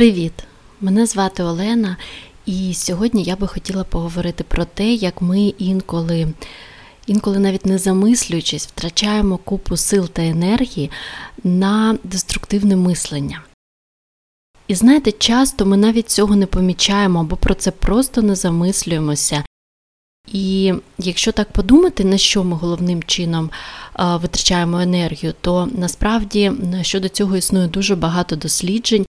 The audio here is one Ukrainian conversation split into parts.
Привіт! Мене звати Олена, і сьогодні я би хотіла поговорити про те, як ми інколи, інколи навіть не замислюючись, втрачаємо купу сил та енергії на деструктивне мислення. І знаєте, часто ми навіть цього не помічаємо або про це просто не замислюємося. І якщо так подумати, на що ми головним чином витрачаємо енергію, то насправді щодо цього існує дуже багато досліджень,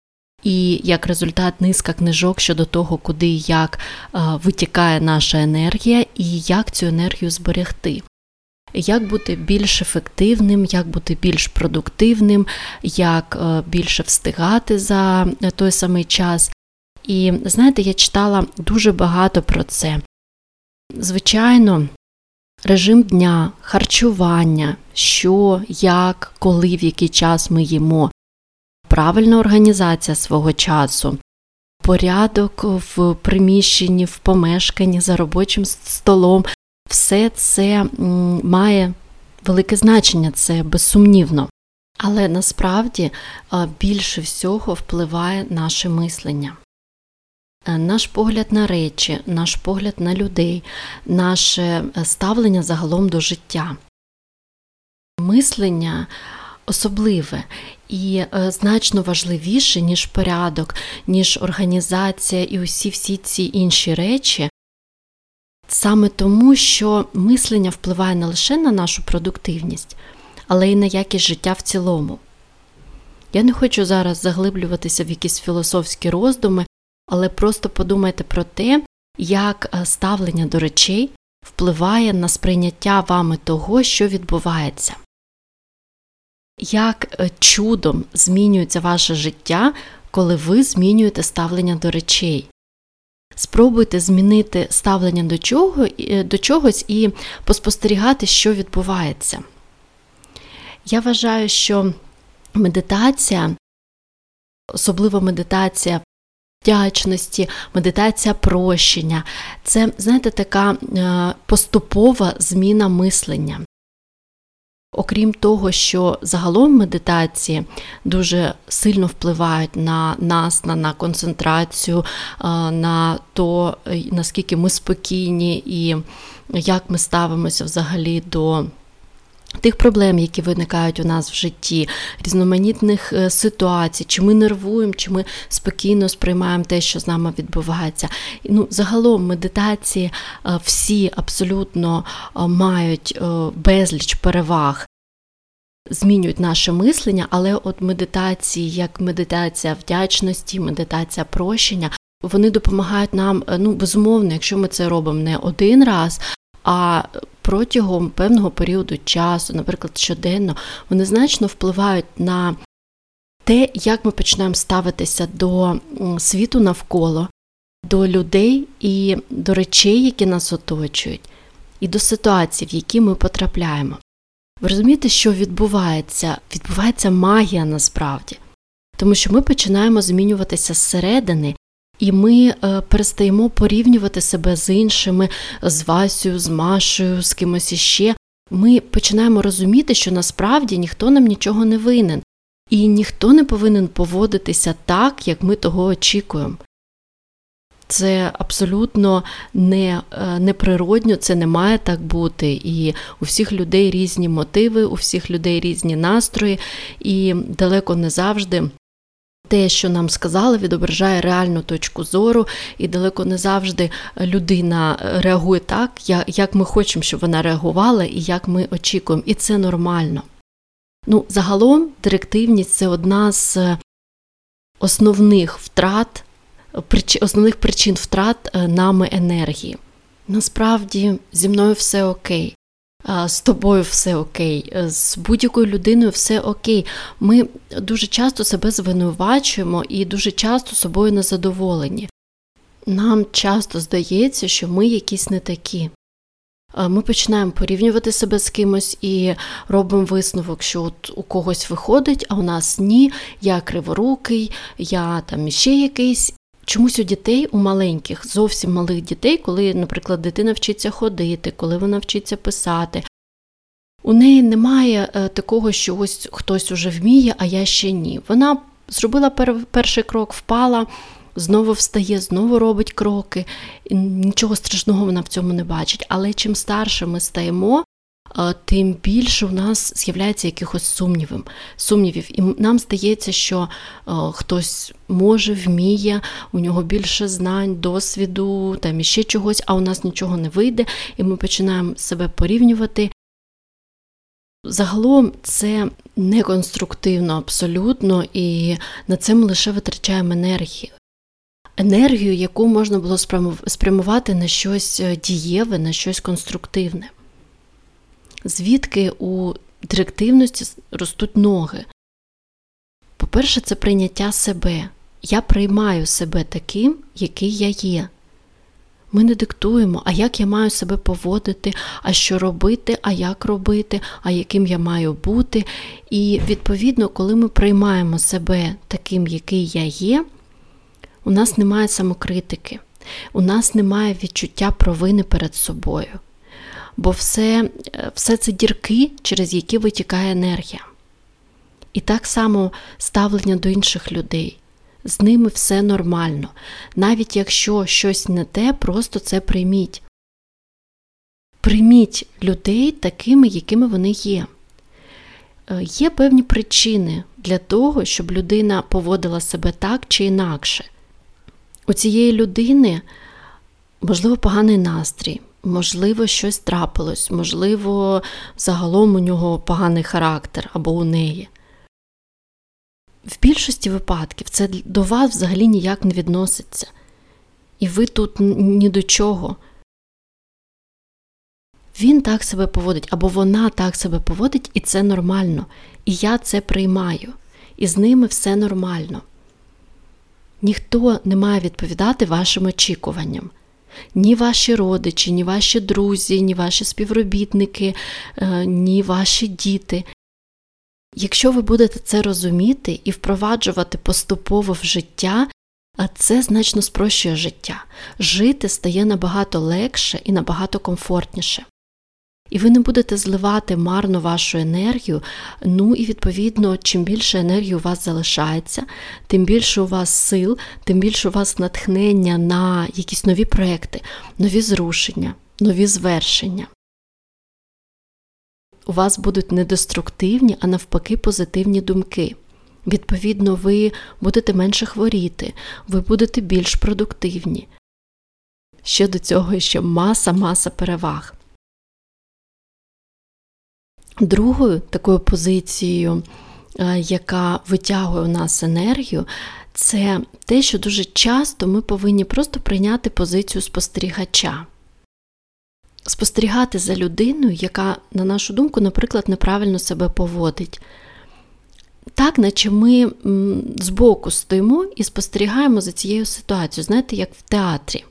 і як результат низка книжок щодо того, куди і як витікає наша енергія, і як цю енергію зберегти. Як бути більш ефективним, як бути більш продуктивним, як більше встигати за той самий час. І знаєте, я читала дуже багато про це. Звичайно, режим дня, харчування, що, як, коли, в який час ми їмо, правильна організація свого часу, порядок в приміщенні, в помешканні за робочим столом, все це має велике значення, це безсумнівно. Але насправді більше всього впливає наше мислення. Е, наш погляд на речі, наш погляд на людей, наше е, ставлення загалом до життя. Мислення особливе і е, значно важливіше, ніж порядок, ніж організація і усі всі ці інші речі, саме тому, що мислення впливає не лише на нашу продуктивність, але й на якість життя в цілому. Я не хочу зараз заглиблюватися в якісь філософські роздуми, але просто подумайте про те, як е, ставлення до речей впливає на сприйняття вами того, що відбувається. Як е, чудом змінюється ваше життя, коли ви змінюєте ставлення до речей? Спробуйте змінити ставлення до чого, е, до чогось і поспостерігати, що відбувається. Я вважаю, що медитація, особливо медитація вдячності, медитація прощення це, знаєте, така е, поступова зміна мислення. Окрім того, що загалом медитації дуже сильно впливають на нас, на, на концентрацію, е, на то, е, наскільки ми спокійні і як ми ставимося взагалі до тих проблем, які виникають у нас в житті, різноманітних е, ситуацій, чи ми нервуємо, чи ми спокійно сприймаємо те, що з нами відбувається. Ну, Загалом медитації е, всі абсолютно е, мають безліч переваг. Змінюють наше мислення, але от медитації, як медитація вдячності, медитація прощення, вони допомагають нам, ну безумовно, якщо ми це робимо не один раз, а протягом певного періоду часу, наприклад, щоденно, вони значно впливають на те, як ми починаємо ставитися до світу навколо, до людей і до речей, які нас оточують, і до ситуацій, в які ми потрапляємо. Ви розумієте, що відбувається? Відбувається магія насправді, тому що ми починаємо змінюватися зсередини і ми е, перестаємо порівнювати себе з іншими, з Васю, з Машею, з кимось іще. Ми починаємо розуміти, що насправді ніхто нам нічого не винен, і ніхто не повинен поводитися так, як ми того очікуємо. Це абсолютно не, е, неприродньо, це не має так бути. І у всіх людей різні мотиви, у всіх людей різні настрої, і далеко не завжди те, що нам сказали, відображає реальну точку зору, і далеко не завжди людина реагує так, як ми хочемо, щоб вона реагувала, і як ми очікуємо. І це нормально. Ну, Загалом, директивність це одна з основних втрат, основних причин втрат е, нами енергії. Насправді, зі мною все окей з тобою все окей, е, з будь-якою людиною все окей. Ми дуже часто себе звинувачуємо і дуже часто собою незадоволені. Нам часто здається, що ми якісь не такі. Ми починаємо порівнювати себе з кимось і робимо висновок, що от у когось виходить, а у нас ні, я криворукий, я там іще якийсь, Чомусь у дітей, у маленьких, зовсім малих дітей, коли, наприклад, дитина вчиться ходити, коли вона вчиться писати, у неї немає е, такого, що ось хтось уже вміє, а я ще ні. Вона зробила перший крок, впала, знову встає, знову робить кроки. Нічого страшного вона в цьому не бачить. Але чим старше ми стаємо, тим більше у нас з'являється якихось сумнівів. сумнівів. І нам здається, що хтось може, вміє, у нього більше знань, досвіду, там іще чогось, а у нас нічого не вийде, і ми починаємо себе порівнювати. Загалом це неконструктивно абсолютно, і на це ми лише витрачаємо енергію. Енергію, яку можна було спрямувати на щось е, дієве, на щось конструктивне звідки у директивності ростуть ноги. По-перше, це прийняття себе. Я приймаю себе таким, який я є. Ми не диктуємо, а як я маю себе поводити, а що робити, а як робити, а яким я маю бути. І, відповідно, коли ми приймаємо себе таким, який я є, у нас немає самокритики, у нас немає відчуття провини перед собою бо все, все це дірки, через які витікає енергія. І так само ставлення до інших людей. З ними все нормально. Навіть якщо щось не те, просто це прийміть. Прийміть людей такими, якими вони є. Е, є певні причини для того, щоб людина поводила себе так чи інакше. У цієї людини, можливо, поганий настрій, можливо, щось трапилось, можливо, загалом у нього поганий характер або у неї. В більшості випадків це до вас взагалі ніяк не відноситься. І ви тут ні до чого. Він так себе поводить, або вона так себе поводить, і це нормально. І я це приймаю. І з ними все нормально. Ніхто не має відповідати вашим очікуванням ні ваші родичі, ні ваші друзі, ні ваші співробітники, е, ні ваші діти. Якщо ви будете це розуміти і впроваджувати поступово в життя, це значно спрощує життя. Жити стає набагато легше і набагато комфортніше. І ви не будете зливати марно вашу енергію. Ну і відповідно, чим більше енергії у вас залишається, тим більше у вас сил, тим більше у вас натхнення на якісь нові проекти, нові зрушення, нові звершення. У вас будуть не деструктивні, а навпаки, позитивні думки. Відповідно, ви будете менше хворіти, ви будете більш продуктивні. Ще до цього ще маса-маса переваг. Другою такою позицією, е, яка витягує у нас енергію, це те, що дуже часто ми повинні просто прийняти позицію спостерігача. Спостерігати за людиною, яка, на нашу думку, наприклад, неправильно себе поводить. Так, наче ми збоку стоїмо і спостерігаємо за цією ситуацією, знаєте, як в театрі.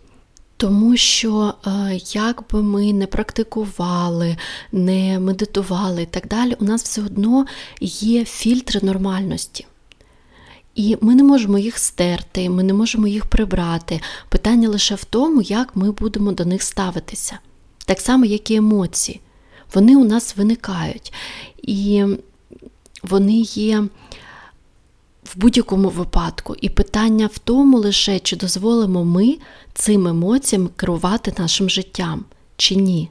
Тому що, е, як би ми не практикували, не медитували і так далі, у нас все одно є фільтри нормальності. І ми не можемо їх стерти, ми не можемо їх прибрати. Питання лише в тому, як ми будемо до них ставитися. Так само, як і емоції. Вони у нас виникають. І вони є в будь-якому випадку. І питання в тому лише, чи дозволимо ми цим емоціям керувати нашим життям, чи ні.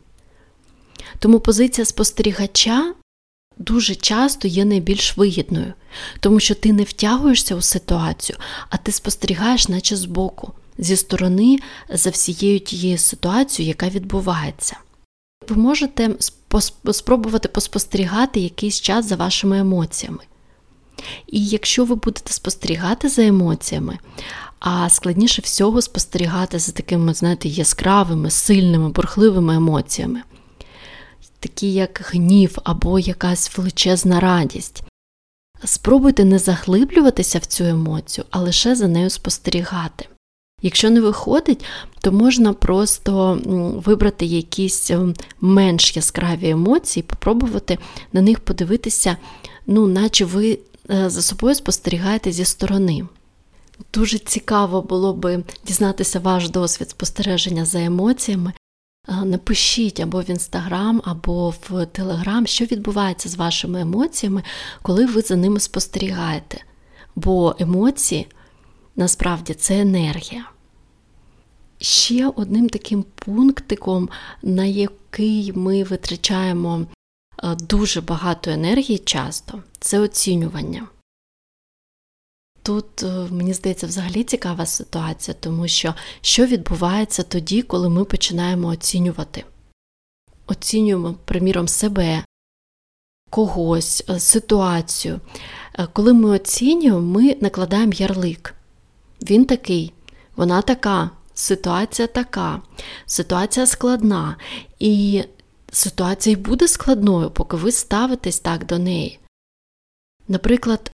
Тому позиція спостерігача дуже часто є найбільш вигідною, тому що ти не втягуєшся у ситуацію, а ти спостерігаєш, наче збоку, зі сторони за всією тією ситуацією, яка відбувається. Ви можете спробувати поспостерігати якийсь час за вашими емоціями. І якщо ви будете спостерігати за емоціями, а складніше всього спостерігати за такими, знаєте, яскравими, сильними, бурхливими емоціями, такі як гнів або якась величезна радість. Спробуйте не заглиблюватися в цю емоцію, а лише за нею спостерігати. Якщо не виходить, то можна просто вибрати якісь менш яскраві емоції, попробувати на них подивитися, ну, наче ви за собою спостерігаєте зі сторони. Дуже цікаво було би дізнатися ваш досвід спостереження за емоціями. Е, напишіть або в інстаграм, або в телеграм, що відбувається з вашими емоціями, коли ви за ними спостерігаєте. бо емоції насправді це енергія. Ще одним таким пунктиком, на який ми витрачаємо е, дуже багато енергії часто, це оцінювання. Тут, е, мені здається, взагалі цікава ситуація, тому що що відбувається тоді, коли ми починаємо оцінювати? Оцінюємо, приміром, себе, когось, е, ситуацію. Коли ми оцінюємо, ми накладаємо ярлик. Він такий, вона така, ситуація така, ситуація складна, і ситуація й буде складною, поки ви ставитесь так до неї. Наприклад,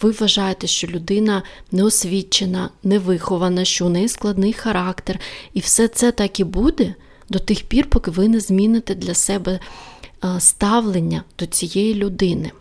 ви вважаєте, що людина неосвічена, невихована, що у неї складний характер, і все це так і буде до тих пір, поки ви не зміните для себе е, ставлення до цієї людини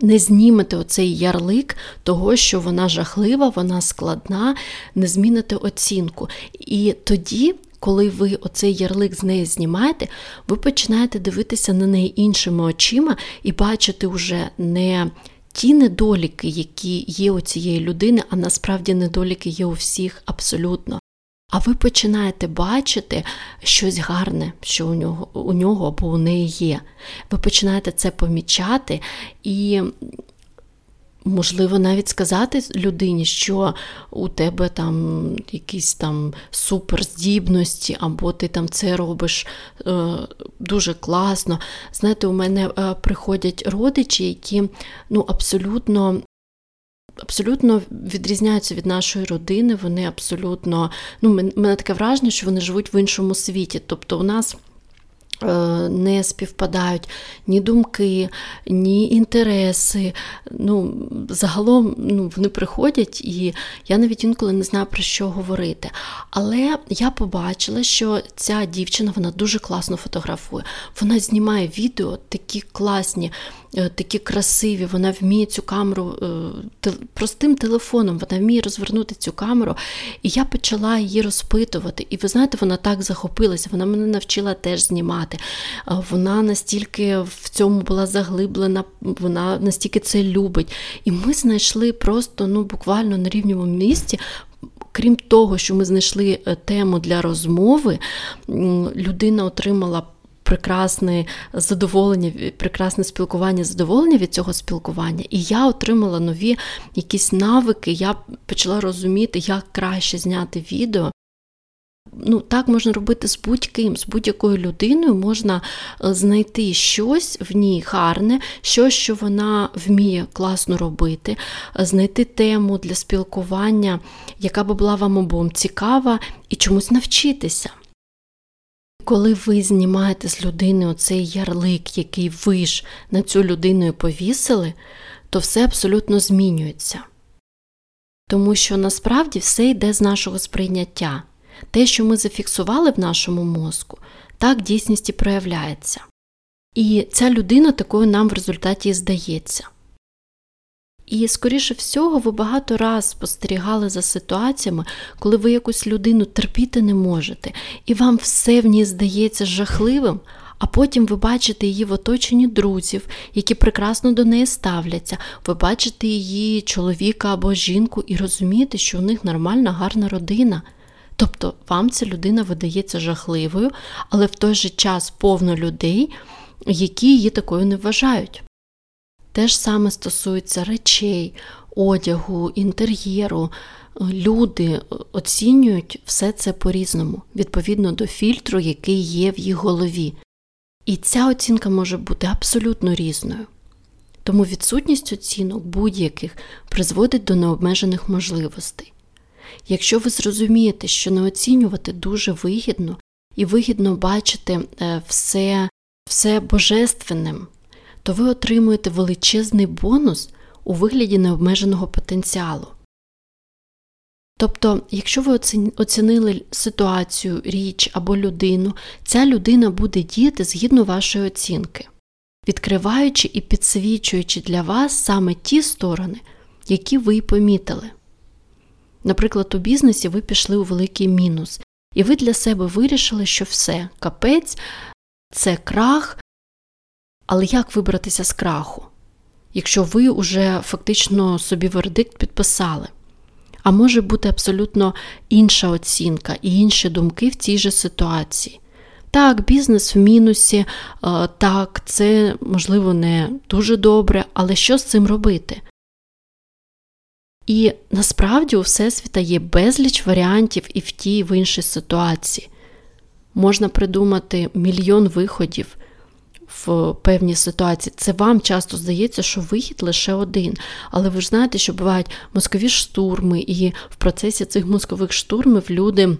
не знімете оцей ярлик того, що вона жахлива, вона складна, не зміните оцінку. І тоді. Коли ви оцей ярлик з неї знімаєте, ви починаєте дивитися на неї іншими очима і бачити вже не ті недоліки, які є у цієї людини, а насправді недоліки є у всіх абсолютно. А ви починаєте бачити щось гарне, що у нього у нього або у неї є. Ви починаєте це помічати і. Можливо, навіть сказати людині, що у тебе там якісь там суперздібності, або ти там це робиш е, дуже класно. Знаєте, у мене е, приходять родичі, які ну, абсолютно абсолютно відрізняються від нашої родини. Вони абсолютно, ну, мене таке враження, що вони живуть в іншому світі. Тобто у нас. Е, не співпадають ні думки, ні інтереси. Ну, Загалом ну, вони приходять, і я навіть інколи не знаю про що говорити. Але я побачила, що ця дівчина вона дуже класно фотографує. Вона знімає відео такі класні. Е, такі красиві, вона вміє цю камеру е, простим телефоном, вона вміє розвернути цю камеру. І я почала її розпитувати. І ви знаєте, вона так захопилася, вона мене навчила теж знімати. Вона настільки в цьому була заглиблена, вона настільки це любить. І ми знайшли просто ну, буквально на рівному місці. Крім того, що ми знайшли е, тему для розмови, людина отримала прекрасне задоволення, прекрасне спілкування, задоволення від цього спілкування. І я отримала нові якісь навики, я почала розуміти, як краще зняти відео. Ну, Так можна робити з будь-ким, з будь-якою людиною можна е, знайти щось в ній гарне, щось, що вона вміє класно робити, е, знайти тему для спілкування, яка би була вам обом цікава, і чомусь навчитися. Коли ви знімаєте з людини оцей ярлик, який ви ж на цю людину повісили, то все абсолютно змінюється. Тому що насправді все йде з нашого сприйняття. Те, що ми зафіксували в нашому мозку, так дійсності проявляється. І ця людина такою нам в результаті і здається. І, скоріше всього, ви багато раз спостерігали за ситуаціями, коли ви якусь людину терпіти не можете, і вам все в ній здається жахливим, а потім ви бачите її в оточенні друзів, які прекрасно до неї ставляться, ви бачите її чоловіка або жінку і розумієте, що у них нормальна, гарна родина. Тобто вам ця людина видається жахливою, але в той же час повно людей, які її такою не вважають. Те ж саме стосується речей, одягу, інтер'єру. Люди оцінюють все це по-різному, відповідно до фільтру, який є в їх голові. І ця оцінка може бути абсолютно різною. Тому відсутність оцінок будь-яких призводить до необмежених можливостей. Якщо ви зрозумієте, що не оцінювати дуже вигідно і вигідно бачити е, все, все божественним, то ви отримуєте величезний бонус у вигляді необмеженого потенціалу. Тобто, якщо ви оцінили ситуацію, річ або людину, ця людина буде діяти згідно вашої оцінки, відкриваючи і підсвічуючи для вас саме ті сторони, які ви помітили. Наприклад, у бізнесі ви пішли у великий мінус, і ви для себе вирішили, що все, капець, це крах, але як вибратися з краху? якщо ви вже фактично собі вердикт підписали. А може бути абсолютно інша оцінка і інші думки в цій же ситуації. Так, бізнес в мінусі, е, так, це можливо не дуже добре, але що з цим робити? І насправді у Всесвіта є безліч варіантів і в тій і в іншій ситуації. Можна придумати мільйон виходів в певній ситуації. Це вам часто здається, що вихід лише один. Але ви ж знаєте, що бувають мозкові штурми, і в процесі цих мозкових штурмів люди.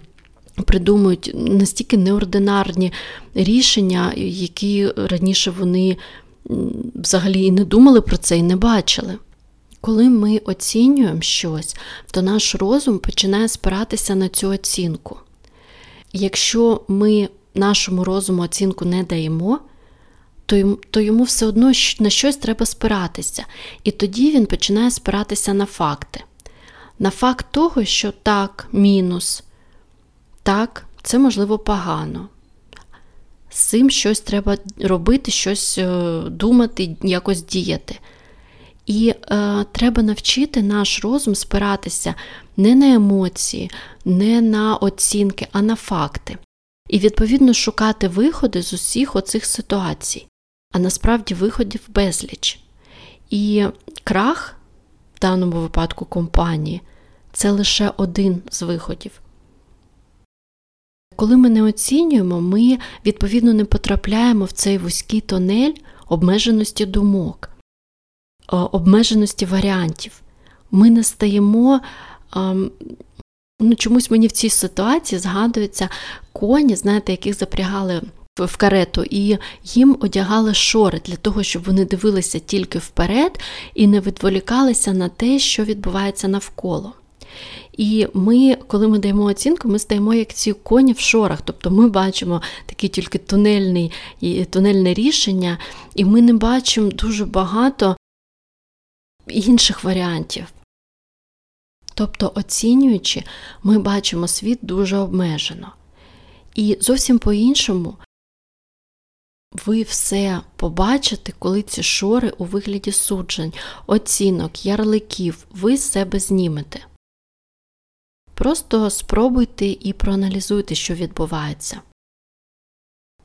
Придумують настільки неординарні рішення, які раніше вони взагалі і не думали про це і не бачили. Коли ми оцінюємо щось, то наш розум починає спиратися на цю оцінку. Якщо ми нашому розуму оцінку не даємо, то йому все одно на щось треба спиратися. І тоді він починає спиратися на факти. На факт того, що так, мінус, так, це можливо погано. З цим щось треба робити, щось е, думати, якось діяти. І е, треба навчити наш розум спиратися не на емоції, не на оцінки, а на факти. І, відповідно, шукати виходи з усіх оцих ситуацій. А насправді виходів безліч. І крах, в даному випадку компанії, це лише один з виходів. Коли ми не оцінюємо, ми, відповідно, не потрапляємо в цей вузький тонель обмеженості думок. Е, обмеженості варіантів. Ми не стаємо. Ем, ну, Чомусь мені в цій ситуації згадуються коні, знаєте, яких запрягали в карету, і їм одягали шори для того, щоб вони дивилися тільки вперед і не відволікалися на те, що відбувається навколо. І ми, коли ми даємо оцінку, ми стаємо як ці коні в шорах. Тобто ми бачимо таке тільки тунельний, тунельне рішення, і ми не бачимо дуже багато інших варіантів. Тобто, оцінюючи, ми бачимо світ дуже обмежено. І зовсім по-іншому ви все побачите, коли ці шори у вигляді суджень, оцінок, ярликів, ви з себе знімете. Просто спробуйте і проаналізуйте, що відбувається.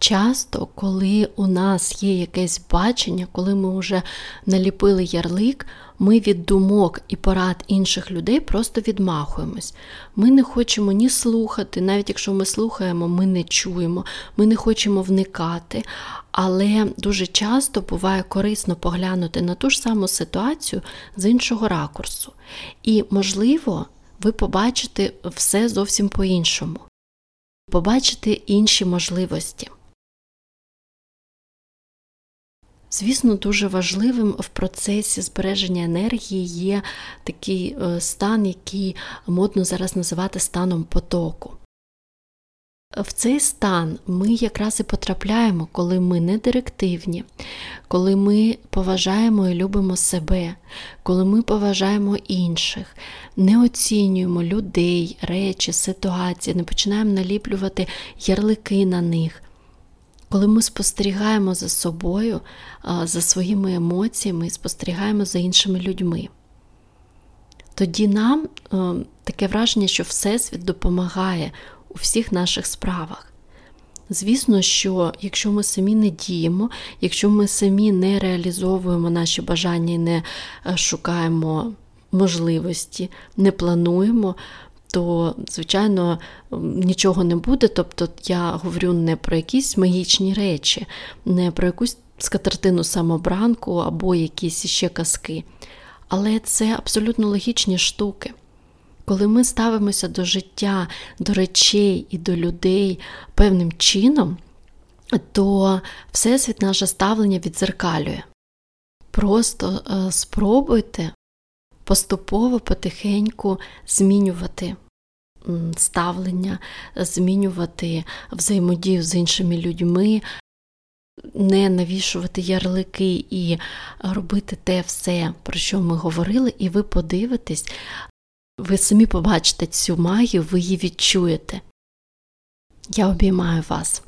Часто, коли у нас є якесь бачення, коли ми вже наліпили ярлик, ми від думок і порад інших людей просто відмахуємось. Ми не хочемо ні слухати, навіть якщо ми слухаємо, ми не чуємо, ми не хочемо вникати. Але дуже часто буває корисно поглянути на ту ж саму ситуацію з іншого ракурсу. І, можливо, ви побачите все зовсім по-іншому. Побачите інші можливості. Звісно, дуже важливим в процесі збереження енергії є такий е, стан, який модно зараз називати станом потоку. В цей стан ми якраз і потрапляємо, коли ми не директивні, коли ми поважаємо і любимо себе, коли ми поважаємо інших, не оцінюємо людей, речі, ситуації, не починаємо наліплювати ярлики на них коли ми спостерігаємо за собою, за своїми емоціями, спостерігаємо за іншими людьми. Тоді нам таке враження, що Всесвіт допомагає у всіх наших справах. Звісно, що якщо ми самі не діємо, якщо ми самі не реалізовуємо наші бажання і не е, шукаємо можливості, не плануємо, то, звичайно, нічого не буде. Тобто я говорю не про якісь магічні речі, не про якусь скатертину самобранку або якісь ще казки. Але це абсолютно логічні штуки. Коли ми ставимося до життя, до речей і до людей певним чином, то Всесвіт наше ставлення відзеркалює. Просто е, спробуйте поступово потихеньку змінювати ставлення, змінювати взаємодію з іншими людьми, не навішувати ярлики і робити те все, про що ми говорили, і ви подивитесь, ви самі побачите цю магію, ви її відчуєте. Я обіймаю вас.